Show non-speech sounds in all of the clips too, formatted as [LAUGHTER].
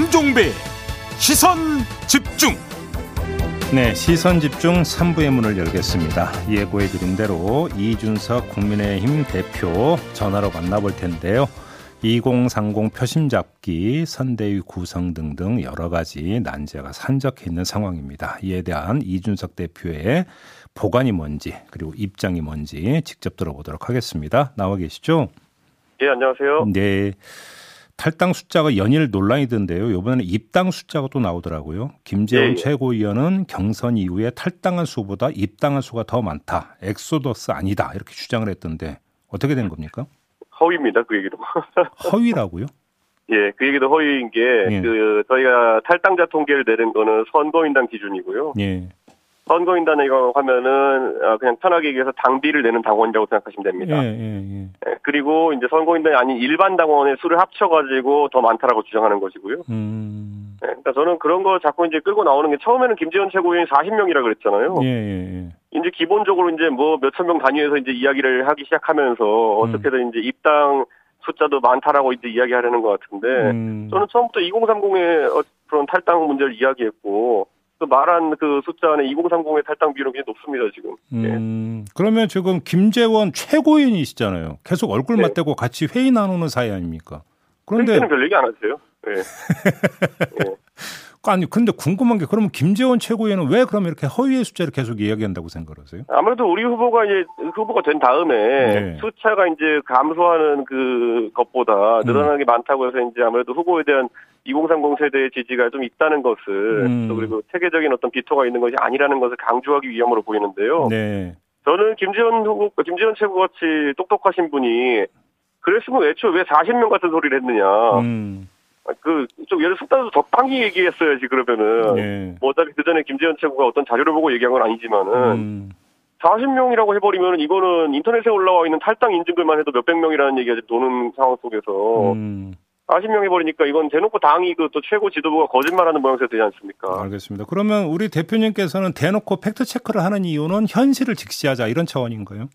김종배 시선 집중 네, 시선 집중 3부의 문을 열겠습니다. 예고해 드린 대로 이준석 국민의힘 대표 전화로 만나볼 텐데요. 2030 표심 잡기, 선대위 구성 등등 여러 가지 난제가 산적해 있는 상황입니다. 이에 대한 이준석 대표의 보관이 뭔지 그리고 입장이 뭔지 직접 들어보도록 하겠습니다. 나와 계시죠? 예, 안녕하세요. 네. 탈당 숫자가 연일 논란이던데요. 이번에는 입당 숫자가 또 나오더라고요. 김재원 예, 예. 최고위원은 경선 이후에 탈당한 수보다 입당한 수가 더 많다. 엑소더스 아니다. 이렇게 주장을 했던데 어떻게 된 겁니까? 허위입니다, 그 얘기도. [LAUGHS] 허위라고요? 예, 그 얘기도 허위인 게, 예. 그, 저희가 탈당자 통계를 내는 거는 선거인단 기준이고요. 예. 선거인단이라고 하면은, 아, 그냥 편하게 얘기해서 당비를 내는 당원이라고 생각하시면 예, 됩니다. 예, 예. 예, 그리고 이제 선거인단이 아닌 일반 당원의 수를 합쳐가지고 더 많다라고 주장하는 것이고요. 음. 예, 그러니까 저는 그런 거 자꾸 이제 끌고 나오는 게 처음에는 김재원 최고위원이 40명이라 그랬잖아요. 예, 예, 예. 이제 기본적으로 이제 뭐 몇천 명 단위에서 이제 이야기를 하기 시작하면서 어떻게든 이제 입당 숫자도 많다라고 이제 이야기하려는 것 같은데 음. 저는 처음부터 2030의 그런 탈당 문제를 이야기했고 그 말한 그 숫자 안에 2030의 탈당 비율은 굉장히 높습니다 지금. 예. 음, 그러면 지금 김재원 최고위원이시잖아요. 계속 얼굴 네. 맞대고 같이 회의 나누는 사이 아닙니까? 그런데 별 얘기 안 하세요. 예. [LAUGHS] 예. 아니 근데 궁금한 게 그러면 김재원 최고위원은 왜 그럼 이렇게 허위의 숫자를 계속 이야기한다고 생각하세요? 아무래도 우리 후보가 이제 후보가 된 다음에 네. 숫자가 이제 감소하는 그 것보다 늘어나는 게 많다고 해서 이제 아무래도 후보에 대한 2030 세대의 지지가 좀 있다는 것을 음. 또 그리고 체계적인 어떤 비토가 있는 것이 아니라는 것을 강조하기 위함으로 보이는데요. 네. 저는 김재원 후보, 김재원 최고같이 똑똑하신 분이 그랬으면 애초에 왜 40명 같은 소리를 했느냐. 음. 그, 좀 예를 숙다도 적당히 얘기했어야지, 그러면은. 네. 뭐 어차피 그 전에 김재원 최고가 어떤 자료를 보고 얘기한 건 아니지만은. 음. 40명이라고 해버리면 이거는 인터넷에 올라와 있는 탈당 인증글만 해도 몇백 명이라는 얘기가 도는 상황 속에서 음. 40명 해버리니까 이건 대놓고 당이 그 또 최고 지도부가 거짓말하는 모양새가 되지 않습니까? 알겠습니다. 그러면 우리 대표님께서는 대놓고 팩트 체크를 하는 이유는 현실을 직시하자 이런 차원인가요?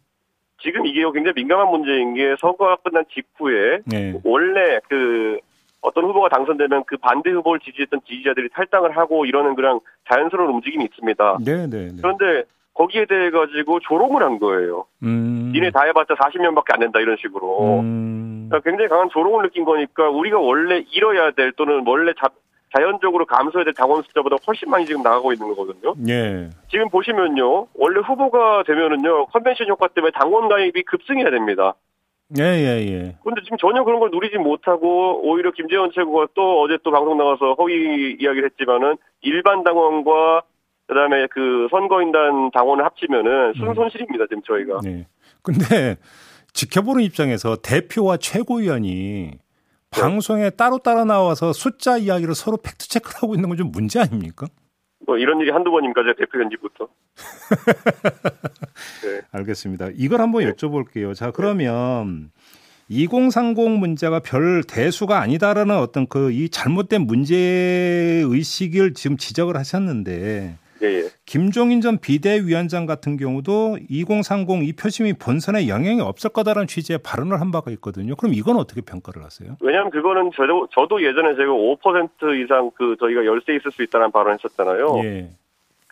지금 이게 굉장히 민감한 문제인 게 선거가 끝난 직후에 네. 원래 그 어떤 후보가 당선되면 그 반대 후보를 지지했던 지지자들이 탈당을 하고 이러는 그냥 자연스러운 움직임이 있습니다. 네, 네, 네. 그런데 거기에 대해 가지고 조롱을 한 거예요. 음. 니네 다 해봤자 40명밖에 안 된다 이런 식으로. 음. 그러니까 굉장히 강한 조롱을 느낀 거니까 우리가 원래 잃어야 될 또는 원래 자, 자연적으로 감소해야 될 당원 숫자보다 훨씬 많이 지금 나가고 있는 거거든요. 예. 지금 보시면요. 원래 후보가 되면은요. 컨벤션 효과 때문에 당원 가입이 급증해야 됩니다. 예, 예, 예. 근데 지금 전혀 그런 걸 누리지 못하고 오히려 김재원 최고가 또 어제 또 방송 나가서 허위 이야기를 했지만은 일반 당원과 그다음에 그 선거인단 당원을 합치면은 순손실입니다 지금 저희가. 네. 근데 지켜보는 입장에서 대표와 최고위원이 방송에 따로 따로 나와서 숫자 이야기를 서로 팩트 체크를 하고 있는 건 좀 문제 아닙니까? 뭐 이런 일이 한두 번입니까 제가 대표 현지부터. [LAUGHS] 네. 알겠습니다. 이걸 한번 여쭤볼게요. 자, 그러면 2030 문제가 별 대수가 아니다라는 어떤 그 이 잘못된 문제 의식을 지금 지적을 하셨는데 예, 예. 김종인 전 비대위원장 같은 경우도 2030 이 표심이 본선에 영향이 없을 거다라는 취지의 발언을 한 바가 있거든요. 그럼 이건 어떻게 평가를 하세요? 왜냐하면 그거는 저도, 저도 예전에 제가 5% 이상 그 저희가 열세 있을 수 있다는 발언을 했었잖아요. 예.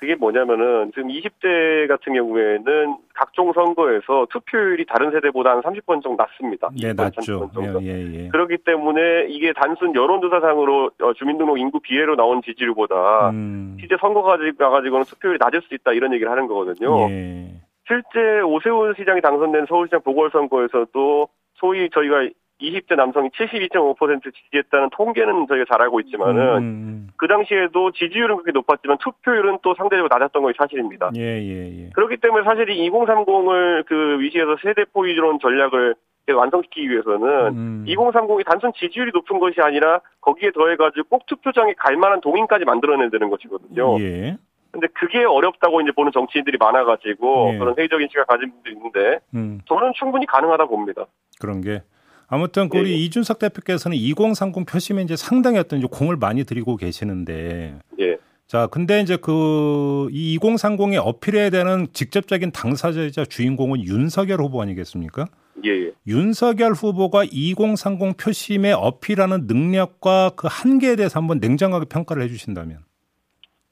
그게 뭐냐면은 지금 20대 같은 경우에는 각종 선거에서 투표율이 다른 세대보다 한 30번 정도 낮습니다. 네, 20번, 낮죠. 30번 정도. 예, 예, 예. 그렇기 때문에 이게 단순 여론조사상으로 어, 주민등록 인구 비례로 나온 지지율보다 음. 실제 선거 가지고 가가지고는 투표율이 낮을 수 있다 이런 얘기를 하는 거거든요. 예. 실제 오세훈 시장이 당선된 서울시장 보궐선거에서도 소위 저희가 20대 남성이 72.5% 지지했다는 통계는 저희가 잘 알고 있지만은 음. 그 당시에도 지지율은 그렇게 높았지만 투표율은 또 상대적으로 낮았던 것이 사실입니다. 예, 예, 예. 그렇기 때문에 사실 이 2030을 그 위시해서 세대 포위론 전략을 완성시키기 위해서는 음. 2030이 단순 지지율이 높은 것이 아니라 거기에 더해가지고 꼭 투표장에 갈 만한 동인까지 만들어내야 되는 것이거든요. 예. 근데 그게 어렵다고 이제 보는 정치인들이 많아가지고 예. 그런 회의적인 시각 가진 분도 있는데 음. 저는 충분히 가능하다 봅니다. 그런 게 아무튼 그 예, 우리 예. 이준석 대표께서는 2030 표심에 이제 상당히 어떤 이제 공을 많이 들이고 계시는데 예. 자, 근데 이제 그, 이 2030에 어필해야 되는 직접적인 당사자이자 주인공은 윤석열 후보 아니겠습니까? 예, 예. 윤석열 후보가 2030 표심에 어필하는 능력과 그 한계에 대해서 한번 냉정하게 평가를 해주신다면.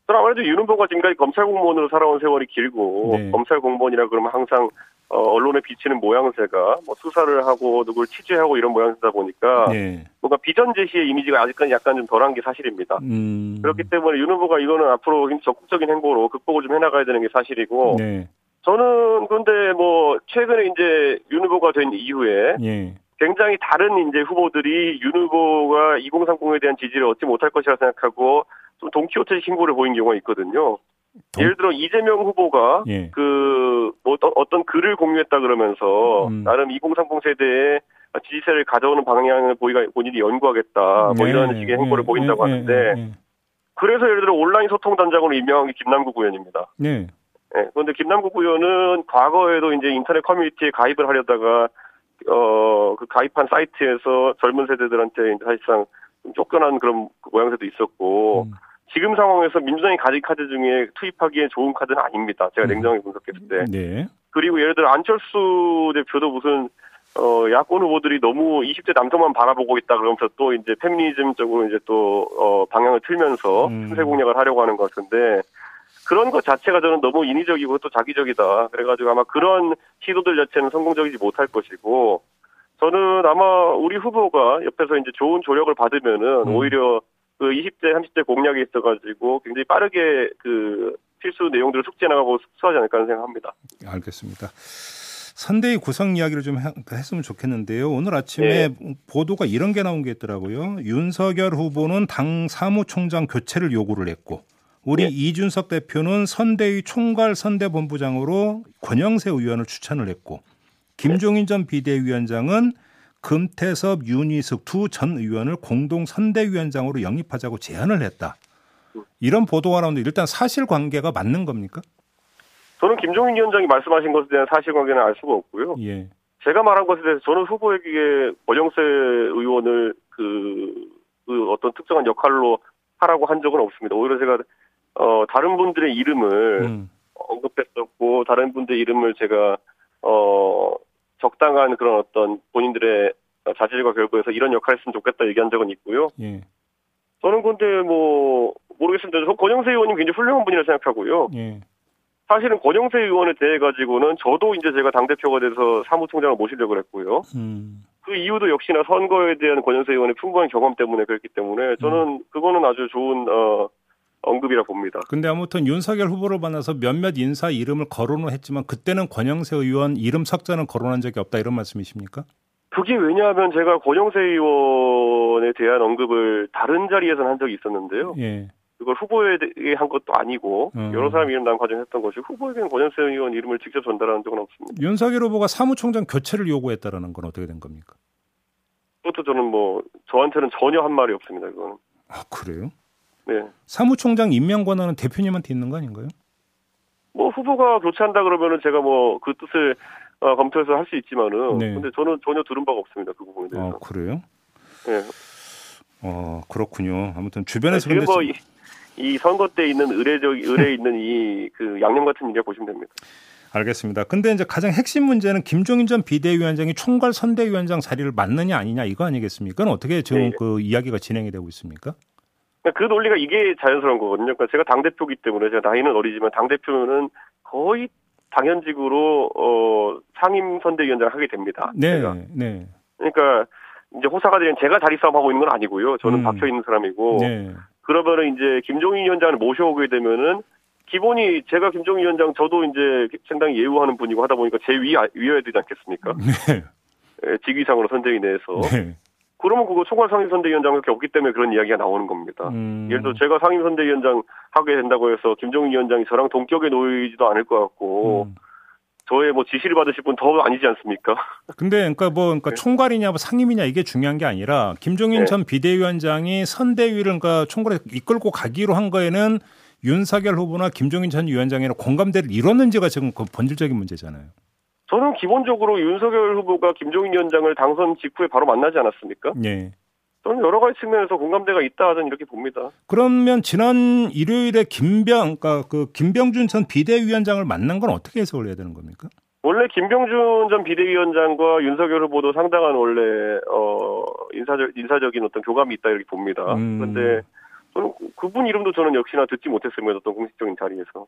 아무래도 윤 후보가 지금까지 검찰 공무원으로 살아온 세월이 길고 네. 검찰 공무원이라 그러면 항상 어, 언론에 비치는 모양새가 뭐 수사를 하고 누굴 취재하고 이런 모양새다 보니까 네. 뭔가 비전 제시의 이미지가 아직까지 약간 좀 덜한 게 사실입니다. 음. 그렇기 때문에 윤 후보가 이거는 앞으로 적극적인 행보로 극복을 좀 해나가야 되는 게 사실이고 네. 저는 근데 뭐 최근에 이제 윤 후보가 된 이후에 예. 굉장히 다른 이제 후보들이 윤 후보가 2030에 대한 지지를 얻지 못할 것이라 생각하고 좀 동키호테식 행보를 보인 경우가 있거든요. 동- 예를 들어 이재명 후보가 예. 그뭐 어떤 글을 공유했다 그러면서 음. 나름 2030 세대에 지지세를 가져오는 방향을 보이가 본인이 연구하겠다 뭐 네. 이런 식의 행보를 예, 보인다고 예, 하는데 예, 예. 그래서 예를 들어 온라인 소통 단장으로 임명한 게 김남국 의원입니다. 네. 예, 그런데 김남국 의원은 과거에도 이제 인터넷 커뮤니티에 가입을 하려다가 어 그 가입한 사이트에서 젊은 세대들한테 사실상 좀 쫓겨난 그런 모양새도 있었고 음. 지금 상황에서 민주당이 가진 카드 중에 투입하기에 좋은 카드는 아닙니다. 제가 음. 냉정하게 분석했을 때. 네. 그리고 예를 들어 안철수 대표도 무슨 어 야권 후보들이 너무 20대 남성만 바라보고 있다 그러면서 또 이제 페미니즘 쪽으로 이제 또어 방향을 틀면서 음. 추세 공략을 하려고 하는 것 같은데 그런 것 자체가 저는 너무 인위적이고 또 자기적이다. 그래가지고 아마 그런 시도들 자체는 성공적이지 못할 것이고 저는 아마 우리 후보가 옆에서 이제 좋은 조력을 받으면은 음. 오히려 그 20대, 30대 공략에 있어가지고 굉장히 빠르게 그 필수 내용들을 숙지해 나가고 수하지 않을까 하는 생각합니다. 알겠습니다. 선대위 구성 이야기를 좀 해- 했으면 좋겠는데요. 오늘 아침에 네. 보도가 이런 게 나온 게 있더라고요. 윤석열 후보는 당 사무총장 교체를 요구를 했고 우리 네. 이준석 대표는 선대위 총괄 선대본부장으로 권영세 의원을 추천을 했고 김종인 전 비대위원장은 금태섭, 윤희숙 두 전 의원을 공동 선대위원장으로 영입하자고 제안을 했다. 이런 보도가 나오는데 일단 사실관계가 맞는 겁니까? 저는 김종인 위원장이 말씀하신 것에 대한 사실관계는 알 수가 없고요. 예. 제가 말한 것에 대해서 저는 후보에게 권영세 의원을 그, 그 어떤 특정한 역할로 하라고 한 적은 없습니다. 오히려 제가 어 다른 분들의 이름을 음. 언급했었고 다른 분들의 이름을 제가 어 적당한 그런 어떤 본인들의 자질과 결부에서 이런 역할을 했으면 좋겠다 얘기한 적은 있고요. 예. 저는 근데 뭐 모르겠습니다. 저 권영세 의원님 굉장히 훌륭한 분이라 생각하고요. 예. 사실은 권영세 의원에 대해 가지고는 저도 이제 제가 당 대표가 돼서 사무총장을 모시려고 했고요. 음. 그 이유도 역시나 선거에 대한 권영세 의원의 풍부한 경험 때문에 그랬기 때문에 저는 그거는 아주 좋은 어 언급이라 봅니다. 근데 아무튼 윤석열 후보를 만나서 몇몇 인사 이름을 거론을 했지만 그때는 권영세 의원 이름 석자는 거론한 적이 없다 이런 말씀이십니까? 그게 왜냐하면 제가 권영세 의원에 대한 언급을 다른 자리에서는 한 적이 있었는데요. 예. 그걸 후보에게 한 것도 아니고 음. 여러 사람 이름 난 과정에 했던 것이 후보에게는 권영세 의원 이름을 직접 전달한 적은 없습니다. 윤석열 후보가 사무총장 교체를 요구했다라는 건 어떻게 된 겁니까? 그것도 저는 뭐 저한테는 전혀 한 말이 없습니다. 그거는. 아 그래요? 네. 사무총장 임명 권한은 대표님한테 있는 거 아닌가요? 뭐 후보가 교체한다 그러면은 제가 뭐 그 뜻을 어, 검토해서 할 수 있지만은 네. 근데 저는 전혀 들은 바가 없습니다 그 부분에 대해서. 어 그래요? 네. 어 그렇군요. 아무튼 주변에서 지금 근데 뭐 이, 이 선거 때 있는 의례적 의례에 있는 이 그 양념 같은 일이라 보시면 됩니다. 알겠습니다. 근데 이제 가장 핵심 문제는 김종인 전 비대위원장이 총괄 선대위원장 자리를 맡느냐 아니냐 이거 아니겠습니까? 어떻게 지금 네. 그 이야기가 진행이 되고 있습니까? 그러니까 그 논리가 이게 자연스러운 거거든요. 그러니까 제가 당 대표기 때문에 제가 나이는 어리지만 당 대표는 거의 당연직으로 어 상임 선대위원장을 하게 됩니다. 네, 제가. 네, 그러니까 이제 호사가 되는 제가 자리 싸움 하고 있는 건 아니고요. 저는 음. 박혀 있는 사람이고 네. 그러면은 이제 김종인 위원장을 모셔오게 되면은 기본이 제가 김종인 위원장 저도 이제 상당히 예우하는 분이고 하다 보니까 제 위, 위여야 되지 않겠습니까? 네, 예, 직위상으로 선대위 내에서. 네. 그러면 그거 총괄 상임선대위원장밖에 없기 때문에 그런 이야기가 나오는 겁니다. 음, 예를 들어 제가 상임선대위원장 하게 된다고 해서 김종인 위원장이 저랑 동격에 놓이지도 않을 것 같고 음. 저의 뭐 지시를 받으실 분 더 아니지 않습니까? [LAUGHS] 근데 그러니까 뭐 그러니까 네. 총괄이냐 뭐 상임이냐 이게 중요한 게 아니라 김종인 네. 전 비대위원장이 선대위를 그러니까 총괄에 이끌고 가기로 한 거에는 윤석열 후보나 김종인 전 위원장이랑 공감대를 이뤘는지가 지금 그 본질적인 문제잖아요. 저는 기본적으로 윤석열 후보가 김종인 위원장을 당선 직후에 바로 만나지 않았습니까? 예. 저는 여러 가지 측면에서 공감대가 있다 하전 이렇게 봅니다. 그러면 지난 일요일에 김병 그러니까 그 김병준 전 비대위원장을 만난 건 어떻게 해석을 해야 되는 겁니까? 원래 김병준 전 비대위원장과 윤석열 후보도 상당한 원래 어 인사적 인사적인 어떤 교감이 있다 이렇게 봅니다. 음. 그런데 저는 그분 이름도 저는 역시나 듣지 못했습니다. 어떤 공식적인 자리에서.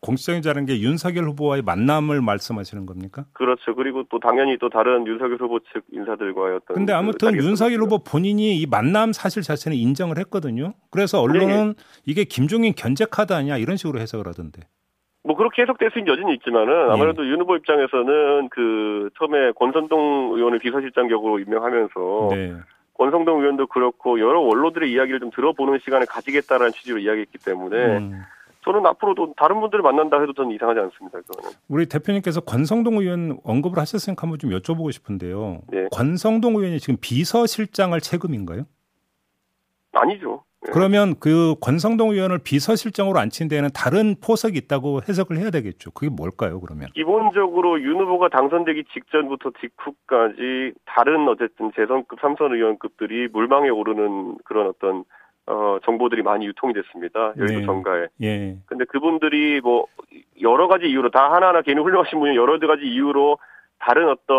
공식적인 자는 게 윤석열 후보와의 만남을 말씀하시는 겁니까? 그렇죠. 그리고 또 당연히 또 다른 윤석열 후보 측 인사들과의 어떤. 근데 그 아무튼 자리에서 윤석열 그렇죠. 후보 본인이 이 만남 사실 자체는 인정을 했거든요. 그래서 언론은 이게 김종인 견제 카드 아니야 이런 식으로 해석을 하던데. 뭐 그렇게 해석될 수 있는 여지는 있지만은 아무래도 윤 후보 입장에서는 그 처음에 권선동 의원을 비서실장 격으로 임명하면서 네. 권성동 의원도 그렇고 여러 원로들의 이야기를 좀 들어보는 시간을 가지겠다라는 취지로 이야기했기 때문에 음. 저는 앞으로도 다른 분들을 만난다 해도 저는 이상하지 않습니다. 그거는. 우리 대표님께서 권성동 의원 언급을 하셨으니까 한번 좀 여쭤보고 싶은데요. 네. 권성동 의원이 지금 비서실장을 체금인가요? 아니죠. 예. 그러면 그 권성동 의원을 비서실장으로 앉힌 데에는 다른 포석이 있다고 해석을 해야 되겠죠. 그게 뭘까요, 그러면? 기본적으로 윤 후보가 당선되기 직전부터 직후까지 다른 어쨌든 재선급 삼선 의원급들이 물망에 오르는 그런 어떤 어 정보들이 많이 유통이 됐습니다. 여의도 네. 정가에. 예. 근데 그분들이 뭐 여러 가지 이유로 다 하나하나 개인이 훌륭하신 분이 여러 가지 이유로 다른 어떤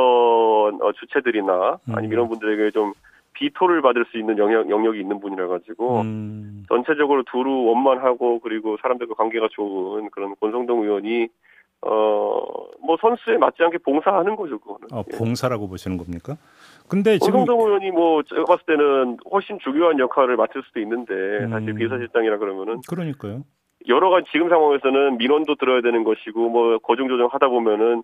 어, 주체들이나 아니면 음. 이런 분들에게 좀 비토를 받을 수 있는 영역, 영역이 있는 분이라 가지고 음, 전체적으로 두루 원만하고 그리고 사람들과 관계가 좋은 그런 권성동 의원이 어뭐 선수에 맞지 않게 봉사하는 거죠 그거는. 어, 예. 봉사라고 보시는 겁니까? 근데 지금 권성동 의원이 뭐 제가 봤을 때는 훨씬 중요한 역할을 맡을 수도 있는데 음. 사실 비서실장이라 그러면은 그러니까요. 여러 가지 지금 상황에서는 민원도 들어야 되는 것이고 뭐 거중 조정하다 보면은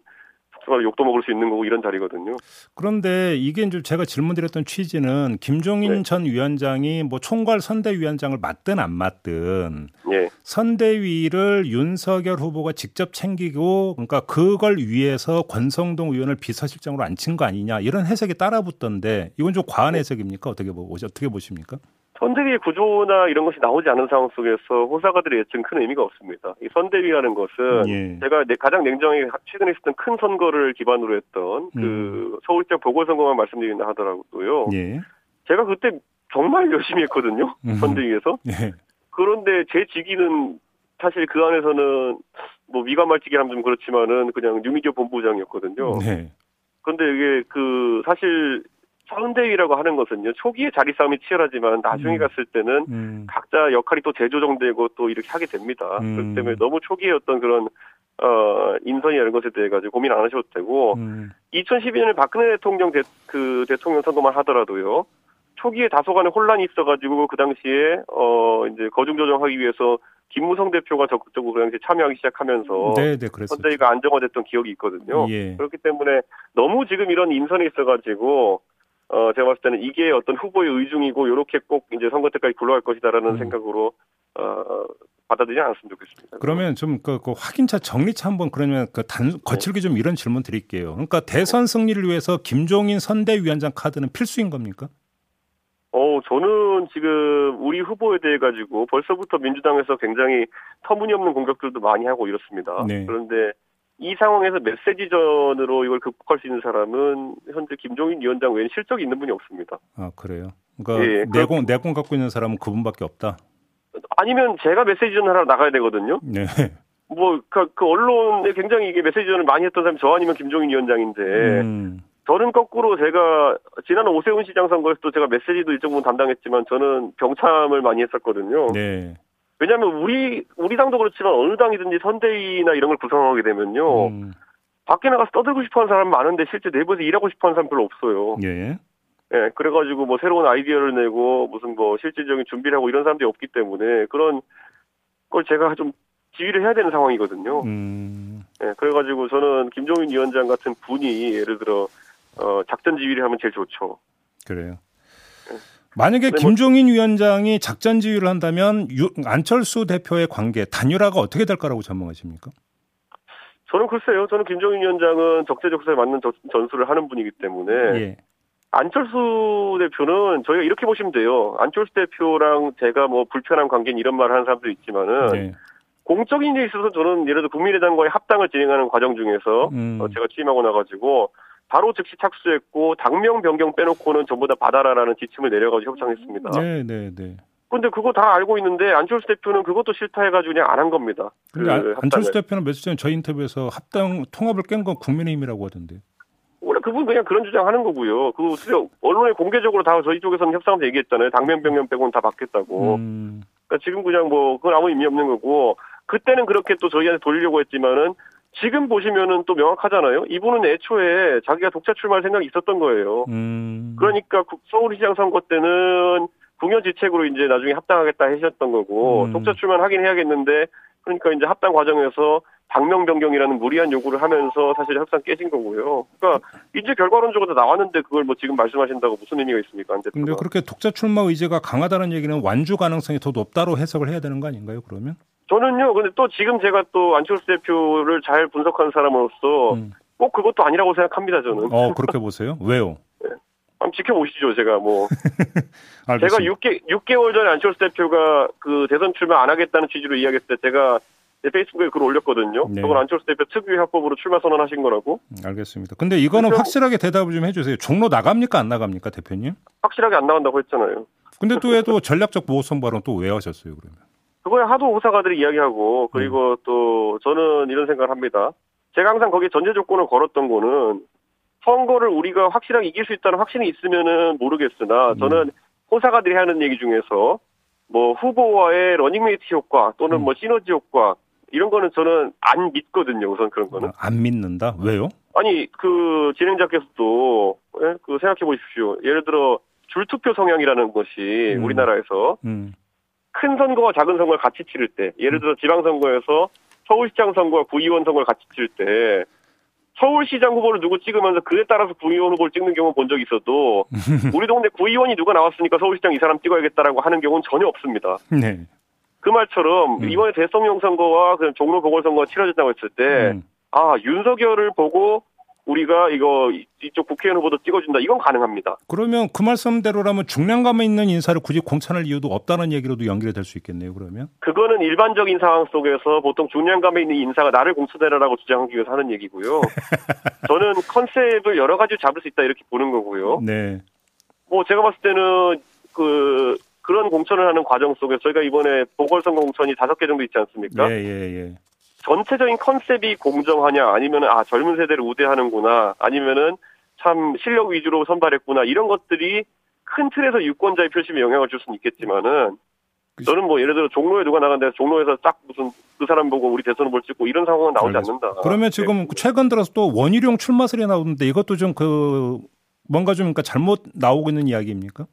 정말 욕도 먹을 수 있는 거고 이런 자리거든요. 그런데 이게 이제 제가 질문드렸던 취지는 김종인 네. 전 위원장이 뭐 총괄 선대위원장을 맡든 안 맡든 예. 선대위를 윤석열 후보가 직접 챙기고 그러니까 그걸 위해서 권성동 의원을 비서실장으로 앉힌 거 아니냐 이런 해석이 따라붙던데 이건 좀 과한 네. 해석입니까? 어떻게 보 어떻게 보십니까? 선대위의 구조나 이런 것이 나오지 않은 상황 속에서 호사가들의 예측은 큰 의미가 없습니다. 이 선대위라는 것은 예. 제가 내- 가장 냉정하게 최근에 있었던 큰 선거를 기반으로 했던 음. 그 서울시장 보궐선거만 말씀드린다 하더라도요. 예. 제가 그때 정말 열심히 했거든요. 음. 선대위에서. [LAUGHS] 예. 그런데 제 직위는 사실 그 안에서는 뭐 미가말찌기 하면 좀 그렇지만은 그냥 뉴미디어 본부장이었거든요. 네. 그런데 이게 그 사실 선대위라고 하는 것은요 초기에 자리 싸움이 치열하지만 나중에 음. 갔을 때는 음. 각자 역할이 또 재조정되고 또 이렇게 하게 됩니다. 음. 그렇기 때문에 너무 초기에 어떤 그런 어 인선이나 이런 것에 대해 가지고 고민 안 하셔도 되고 음. 2012년에 박근혜 대통령 대, 그 대통령 선거만 하더라도요. 초기에 다소간의 혼란이 있어가지고 그 당시에 어 이제 거중 조정하기 위해서 김무성 대표가 적극적으로 그 당시에 참여하기 시작하면서 네, 네, 그랬었죠. 선대위가 안정화됐던 기억이 있거든요. 예. 그렇기 때문에 너무 지금 이런 인선이 있어가지고 어 제가 봤을 때는 이게 어떤 후보의 의중이고 이렇게 꼭 이제 선거 때까지 굴러갈 것이다라는 음. 생각으로 어 받아들이지 않았으면 좋겠습니다. 그러면 좀그 확인차 정리차 한번 그러면 그 단 거칠게 좀 이런 질문 드릴게요. 그러니까 대선 승리를 위해서 김종인 선대위원장 카드는 필수인 겁니까? 어, 저는 지금 우리 후보에 대해 가지고 벌써부터 민주당에서 굉장히 터무니없는 공격들도 많이 하고 이렇습니다. 네. 그런데 이 상황에서 메시지전으로 이걸 극복할 수 있는 사람은 현재 김종인 위원장 외에 실적이 있는 분이 없습니다. 아 그래요. 그러니까 예, 내공 내공 갖고 있는 사람은 그분밖에 없다. 아니면 제가 메시지전 하러 나가야 되거든요. 네. 뭐, 그, 그 언론에 굉장히 이게 메시지전을 많이 했던 사람이 저 아니면 김종인 위원장인데, 음, 저는 거꾸로 제가, 지난 오세훈 시장 선거에서도 제가 메시지도 일정 부분 담당했지만 저는 병참을 많이 했었거든요. 네. 왜냐하면 우리 우리 당도 그렇지만 어느 당이든지 선대위나 이런 걸 구성하게 되면요 음, 밖에 나가서 떠들고 싶어하는 사람 많은데 실제 내부에서 일하고 싶어하는 사람 별로 없어요. 예. 예, 그래가지고 뭐 새로운 아이디어를 내고 무슨 뭐 실질적인 준비를 하고 이런 사람들이 없기 때문에 그런 걸 제가 좀 지휘를 해야 되는 상황이거든요. 음, 예, 그래가지고 저는 김종인 위원장 같은 분이 예를 들어 어, 작전 지휘를 하면 제일 좋죠. 그래요. 만약에 김종인 위원장이 작전 지휘를 한다면 유, 안철수 대표의 관계 단일화가 어떻게 될까라고 전망하십니까? 저는 글쎄요. 저는 김종인 위원장은 적재적소에 맞는 저- 전술을 하는 분이기 때문에 예. 안철수 대표는 저희가 이렇게 보시면 돼요. 안철수 대표랑 제가 뭐 불편한 관계는 이런 말을 하는 사람도 있지만은 네. 공적인 일에 있어서 저는 예를 들어 국민의당과의 합당을 진행하는 과정 중에서 음. 어, 제가 취임하고 나가지고 바로 즉시 착수했고 당명 변경 빼놓고는 전부 다 받아라라는 지침을 내려가지고 협상했습니다. 네, 네, 네. 근데 그거 다 알고 있는데 안철수 대표는 그것도 싫다 해가지고 그냥 안 한 겁니다. 그 안철수 대표는 며칠 전에 저희 인터뷰에서 합당 통합을 깬 건 국민의힘이라고 하던데. 원래 그분 그냥 그런 주장하는 거고요. 그 언론에 공개적으로 다 저희 쪽에서는 협상하면서 얘기했잖아요. 당면 병면 빼고는 다 받겠다고. 음. 그러니까 지금 그냥 뭐 그건 아무 의미 없는 거고 그때는 그렇게 또 저희한테 돌리려고 했지만은 지금 보시면은 또 명확하잖아요. 이분은 애초에 자기가 독자 출마할 생각이 있었던 거예요. 음. 그러니까 서울시장 선거 때는 국연지책으로 이제 나중에 합당하겠다 하셨던 거고 음. 독자 출마는 하긴 해야겠는데 그러니까 이제 합당 과정에서 당명 변경이라는 무리한 요구를 하면서 사실 협상 깨진 거고요. 그러니까 이제 결과론적으로 나왔는데 그걸 뭐 지금 말씀하신다고 무슨 의미가 있습니까? 근데 그렇게 독자 출마 의지가 강하다는 얘기는 완주 가능성이 더 높다로 해석을 해야 되는 거 아닌가요? 그러면? 저는요. 근데 또 지금 제가 또 안철수 대표를 잘 분석하는 사람으로서 음. 꼭 그것도 아니라고 생각합니다. 저는. 어 그렇게 보세요? 왜요? [LAUGHS] 네. 한번 지켜보시죠. 제가 뭐 [LAUGHS] 제가 6개 6개월 전에 안철수 대표가 그 대선 출마 안 하겠다는 취지로 이야기했을 때 제가 페이스북에 글을 올렸거든요. 네. 저건 안철수 대표 특유의 합법으로 출마 선언하신 거라고. 알겠습니다. 근데 이거는 그렇죠? 확실하게 대답을 좀 해주세요. 종로 나갑니까 안 나갑니까 대표님? 확실하게 안 나간다고 했잖아요. 근데 또 해도 전략적 보호성 발언 또 왜 하셨어요 그러면? 그거에 하도 호사가들이 이야기하고 그리고 음. 또 저는 이런 생각을 합니다. 제가 항상 거기에 전제 조건을 걸었던 거는 선거를 우리가 확실하게 이길 수 있다는 확신이 있으면은 모르겠으나 음. 저는 호사가들이 하는 얘기 중에서 뭐 후보와의 러닝메이트 효과 또는 음. 뭐 시너지 효과 이런 거는 저는 안 믿거든요. 우선 그런 거는. 아, 안 믿는다? 왜요? 아니, 그 진행자께서도 예? 그 생각해 보십시오. 예를 들어 줄투표 성향이라는 것이 음. 우리나라에서 음. 큰 선거와 작은 선거를 같이 치를 때, 예를 들어 지방선거에서 서울시장 선거와 구의원 선거를 같이 치를 때 서울시장 후보를 누구 찍으면서 그에 따라서 구의원 후보를 찍는 경우 본 적이 있어도 [LAUGHS] 우리 동네 구의원이 누가 나왔으니까 서울시장 이 사람 찍어야겠다라고 하는 경우는 전혀 없습니다. 네. 그 말처럼 음. 이번에 대통령 선거와 그 종로 보궐선거가 치러졌다고 했을 때, 음. 아, 윤석열을 보고 우리가 이거 이쪽 국회의원 후보도 찍어준다. 이건 가능합니다. 그러면 그 말씀대로라면 중량감에 있는 인사를 굳이 공천할 이유도 없다는 얘기로도 연결이 될 수 있겠네요. 그러면 그거는 일반적인 상황 속에서 보통 중량감에 있는 인사가 나를 공천해라라고 주장하기 위해서 하는 얘기고요. [LAUGHS] 저는 컨셉을 여러 가지 잡을 수 있다 이렇게 보는 거고요. 네. 뭐 제가 봤을 때는 그 그런 공천을 하는 과정 속에 저희가 이번에 보궐선거 공천이 다섯 개 정도 있지 않습니까? 예, 예, 예. 전체적인 컨셉이 공정하냐 아니면은 아 젊은 세대를 우대하는구나 아니면은 참 실력 위주로 선발했구나 이런 것들이 큰 틀에서 유권자의 표심에 영향을 줄 수는 있겠지만은 저는 뭐 예를 들어 종로에 누가 나간데 종로에서 딱 무슨 그 사람 보고 우리 대선 후보를 찍고 이런 상황은 나오지 알겠습니다. 않는다. 그러면 지금 네. 최근 들어서 또 원희룡 출마설이 나오는데 이것도 좀 그 뭔가 좀 그러니까 잘못 나오고 있는 이야기입니까?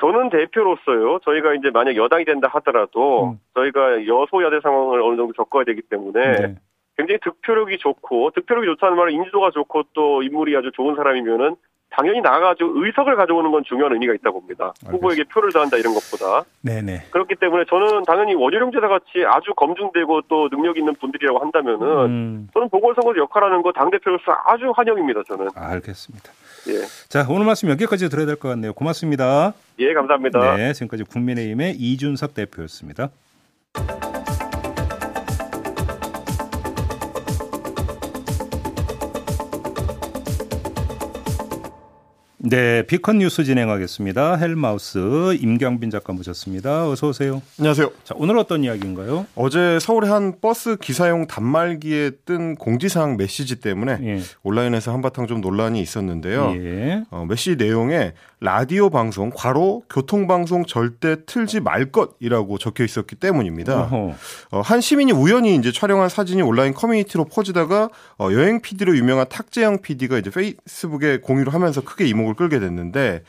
저는 대표로서요. 저희가 이제 만약 여당이 된다 하더라도 음. 저희가 여소야대 상황을 어느 정도 겪어야 되기 때문에 네. 굉장히 득표력이 좋고 득표력이 좋다는 말은 인지도가 좋고 또 인물이 아주 좋은 사람이면은 당연히 나가가지고 의석을 가져오는 건 중요한 의미가 있다 봅니다. 알겠습니다. 후보에게 표를 더한다 이런 것보다. 네네. 그렇기 때문에 저는 당연히 원희룡 제사 같이 아주 검증되고 또 능력 있는 분들이라고 한다면은 음. 저는 보궐선거 역할하는 거 당 대표로서 아주 환영입니다. 저는. 알겠습니다. 예. 자, 오늘 말씀 여기까지 들어야 될 것 같네요. 고맙습니다. 예, 감사합니다. 네, 지금까지 국민의힘의 이준석 대표였습니다. 네, 비컨 뉴스 진행하겠습니다. 헬마우스 임경빈 작가 모셨습니다. 어서 오세요. 안녕하세요. 자, 오늘 어떤 이야기인가요? 어제 서울의 한 버스 기사용 단말기에 뜬 공지사항 메시지 때문에 예. 온라인에서 한바탕 좀 논란이 있었는데요. 예. 어, 메시지 내용에 라디오 방송 과로 교통 방송 절대 틀지 말 것이라고 적혀 있었기 때문입니다. 어, 한 시민이 우연히 이제 촬영한 사진이 온라인 커뮤니티로 퍼지다가 어, 여행 PD로 유명한 탁재영 PD가 이제 페이스북에 공유를 하면서 크게 이목을 끌게 됐는데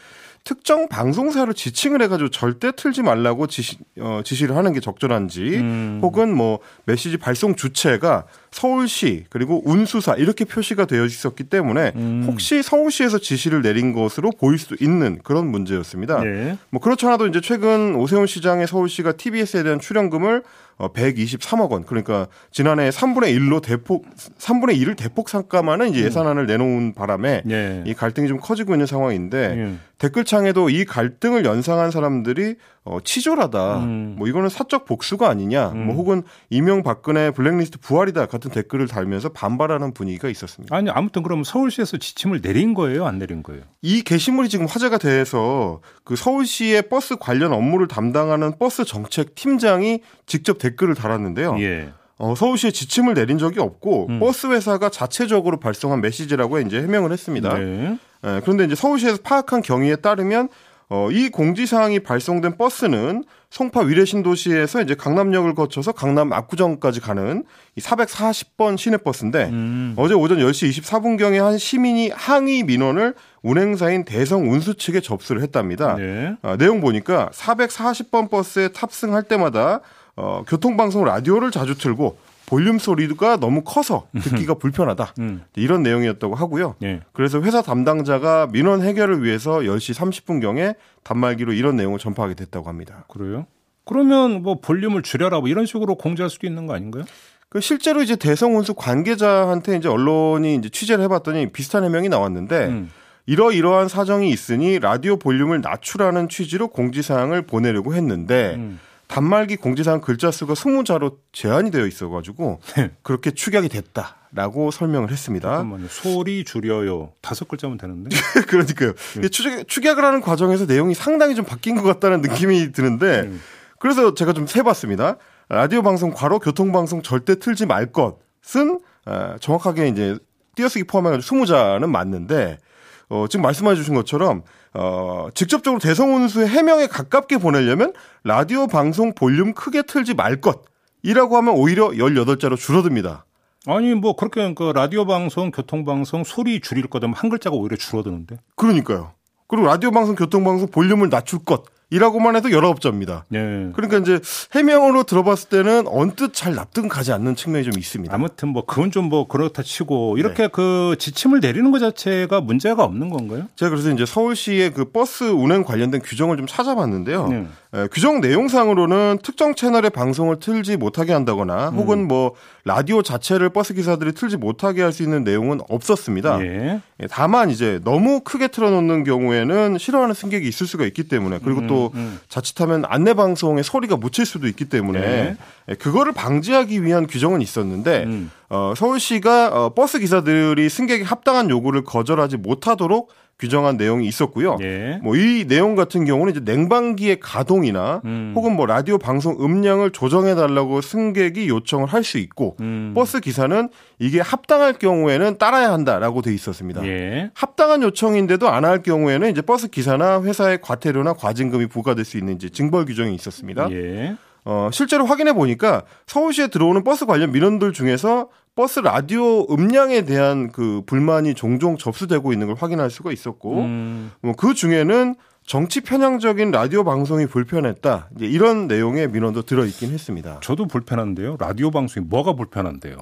특정 방송사를 지칭을 해가지고 절대 틀지 말라고 지시, 어, 지시를 하는 게 적절한지 음. 혹은 뭐 메시지 발송 주체가 서울시 그리고 운수사 이렇게 표시가 되어 있었기 때문에 음. 혹시 서울시에서 지시를 내린 것으로 보일 수 있는 그런 문제였습니다. 네. 뭐 그렇지 않아도 이제 최근 오세훈 시장의 서울시가 TBS에 대한 출연금을 어 123억 원 그러니까 지난해 3분의 1로 대폭 3분의 1을 대폭 삭감하는 이제 음. 예산안을 내놓은 바람에 네. 이 갈등이 좀 커지고 있는 상황인데 네. 댓글창에도 이 갈등을 연상한 사람들이 어, 치졸하다. 음. 뭐 이거는 사적 복수가 아니냐. 뭐 음. 뭐 혹은 이명 박근혜 블랙리스트 부활이다 같은 댓글을 달면서 반발하는 분위기가 있었습니다. 아니 아무튼 그럼 서울시에서 지침을 내린 거예요, 안 내린 거예요? 이 게시물이 지금 화제가 돼서 그 서울시의 버스 관련 업무를 담당하는 버스 정책 팀장이 직접 댓글을 달았는데요. 예. 어, 서울시에 지침을 내린 적이 없고 음. 버스 회사가 자체적으로 발송한 메시지라고 이제 해명을 했습니다. 네. 예, 그런데 이제 서울시에서 파악한 경위에 따르면 어, 이 공지사항이 발송된 버스는 송파 위례신도시에서 이제 강남역을 거쳐서 강남 압구정까지 가는 이 440번 시내버스인데 음. 어제 오전 10시 24분경에 한 시민이 항의 민원을 운행사인 대성 운수 측에 접수를 했답니다. 네. 아, 내용 보니까 440번 버스에 탑승할 때마다 어, 교통방송 라디오를 자주 틀고 볼륨 소리가 너무 커서 듣기가 불편하다. 음. 이런 내용이었다고 하고요. 네. 그래서 회사 담당자가 민원 해결을 위해서 10시 30분경에 단말기로 이런 내용을 전파하게 됐다고 합니다. 그래요? 그러면 뭐 볼륨을 줄여라 뭐 이런 식으로 공지할 수도 있는 거 아닌가요? 그 실제로 이제 대성운수 관계자한테 이제 언론이 이제 취재를 해봤더니 비슷한 해명이 나왔는데 음. 이러이러한 사정이 있으니 라디오 볼륨을 낮추라는 취지로 공지사항을 보내려고 했는데 음. 단말기 공지사항 글자 수가 20자로 제한이 되어 있어가지고 네. 그렇게 축약이 됐다라고 설명을 했습니다. 잠깐만요. 소리 줄여요. 다섯 글자면 되는데? [LAUGHS] 그러니까요. 네. 축약, 축약을 하는 과정에서 내용이 상당히 좀 바뀐 것 같다는 느낌이 드는데 네. 그래서 제가 좀 세봤습니다. 라디오 방송 과로 교통 방송 절대 틀지 말 것은 아, 정확하게 이제 띄어쓰기 포함해가지고 20자는 맞는데 어, 지금 말씀해 주신 것처럼 어, 직접적으로 대성운수의 해명에 가깝게 보내려면 라디오 방송 볼륨 크게 틀지 말 것이라고 하면 오히려 18자로 줄어듭니다. 아니 뭐 그렇게 그 라디오 방송, 교통 방송 소리 줄일 거면 한 글자가 오히려 줄어드는데. 그러니까요. 그리고 라디오 방송, 교통 방송 볼륨을 낮출 것 이라고만 해도 열아홉 자입니다. 네. 그러니까 이제 해명으로 들어봤을 때는 언뜻 잘 납득은 가지 않는 측면이 좀 있습니다. 아무튼 뭐 그건 좀 뭐 그렇다 치고 이렇게 네. 그 지침을 내리는 것 자체가 문제가 없는 건가요? 제가 그래서 이제 서울시의 그 버스 운행 관련된 규정을 좀 찾아봤는데요. 네. 에, 규정 내용상으로는 특정 채널의 방송을 틀지 못하게 한다거나 음. 혹은 뭐 라디오 자체를 버스 기사들이 틀지 못하게 할 수 있는 내용은 없었습니다. 예. 예. 다만 이제 너무 크게 틀어놓는 경우에는 싫어하는 승객이 있을 수가 있기 때문에 그리고 음. 또 음. 자칫하면 안내 방송에 소리가 묻힐 수도 있기 때문에 네. 예, 그거를 방지하기 위한 규정은 있었는데 음. 어, 서울시가 어, 버스 기사들이 승객이 합당한 요구를 거절하지 못하도록 규정한 내용이 있었고요. 예. 뭐이 내용 같은 경우는 이제 냉방기의 가동이나 음. 혹은 뭐 라디오 방송 음량을 조정해 달라고 승객이 요청을 할 수 있고 음. 버스 기사는 이게 합당할 경우에는 따라야 한다라고 돼 있었습니다. 예. 합당한 요청인데도 안 할 경우에는 이제 버스 기사나 회사의 과태료나 과징금이 부과될 수 있는 이제 징벌 규정이 있었습니다. 예. 어, 실제로 확인해 보니까 서울시에 들어오는 버스 관련 민원들 중에서 버스 라디오 음량에 대한 그 불만이 종종 접수되고 있는 걸 확인할 수가 있었고, 음. 뭐그 중에는 정치 편향적인 라디오 방송이 불편했다. 이런 내용의 민원도 들어있긴 했습니다. 저도 불편한데요. 라디오 방송이 뭐가 불편한데요?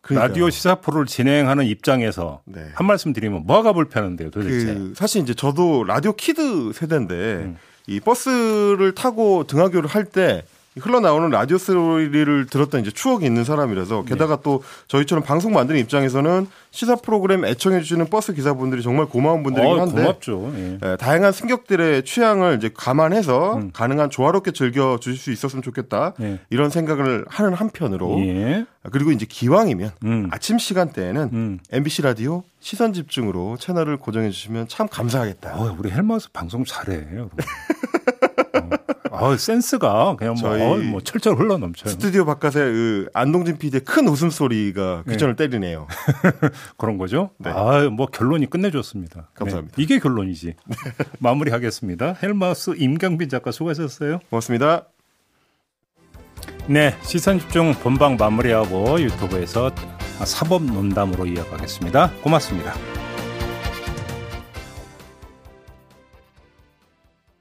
그러니까요. 라디오 시사 프로를 진행하는 입장에서 네. 한 말씀 드리면 뭐가 불편한데요, 도대체? 그 사실 이제 저도 라디오 키드 세대인데 음. 이 버스를 타고 등하교를 할 때 흘러나오는 라디오 소리를 들었던 이제 추억이 있는 사람이라서 게다가 네. 또 저희처럼 방송 만드는 입장에서는 시사 프로그램 애청해 주시는 버스 기사분들이 정말 고마운 분들이긴 어, 한데 고맙죠. 예. 예, 다양한 승객들의 취향을 이제 감안해서 음. 가능한 조화롭게 즐겨 주실 수 있었으면 좋겠다 예. 이런 생각을 하는 한편으로 예. 그리고 이제 기왕이면 음. 아침 시간대에는 음. MBC 라디오 시선 집중으로 채널을 고정해 주시면 참 감사하겠다. 어, 우리 헬마우스 방송 잘해. [LAUGHS] [LAUGHS] 어, 센스가 그냥 뭐, 어, 뭐 철철 흘러 넘쳐요. 스튜디오 바깥에 그 안동진 PD의 큰 웃음소리가 귀전을 네. 때리네요. [LAUGHS] 그런 거죠? 네. 아, 뭐 결론이 끝내줬습니다. 감사합니다. 네. 이게 결론이지. [LAUGHS] 마무리하겠습니다. 헬마우스 임경빈 작가 수고하셨어요. 고맙습니다. 네, 시선 집중 본방 마무리하고 유튜브에서 사법 논담으로 이어가겠습니다. 고맙습니다.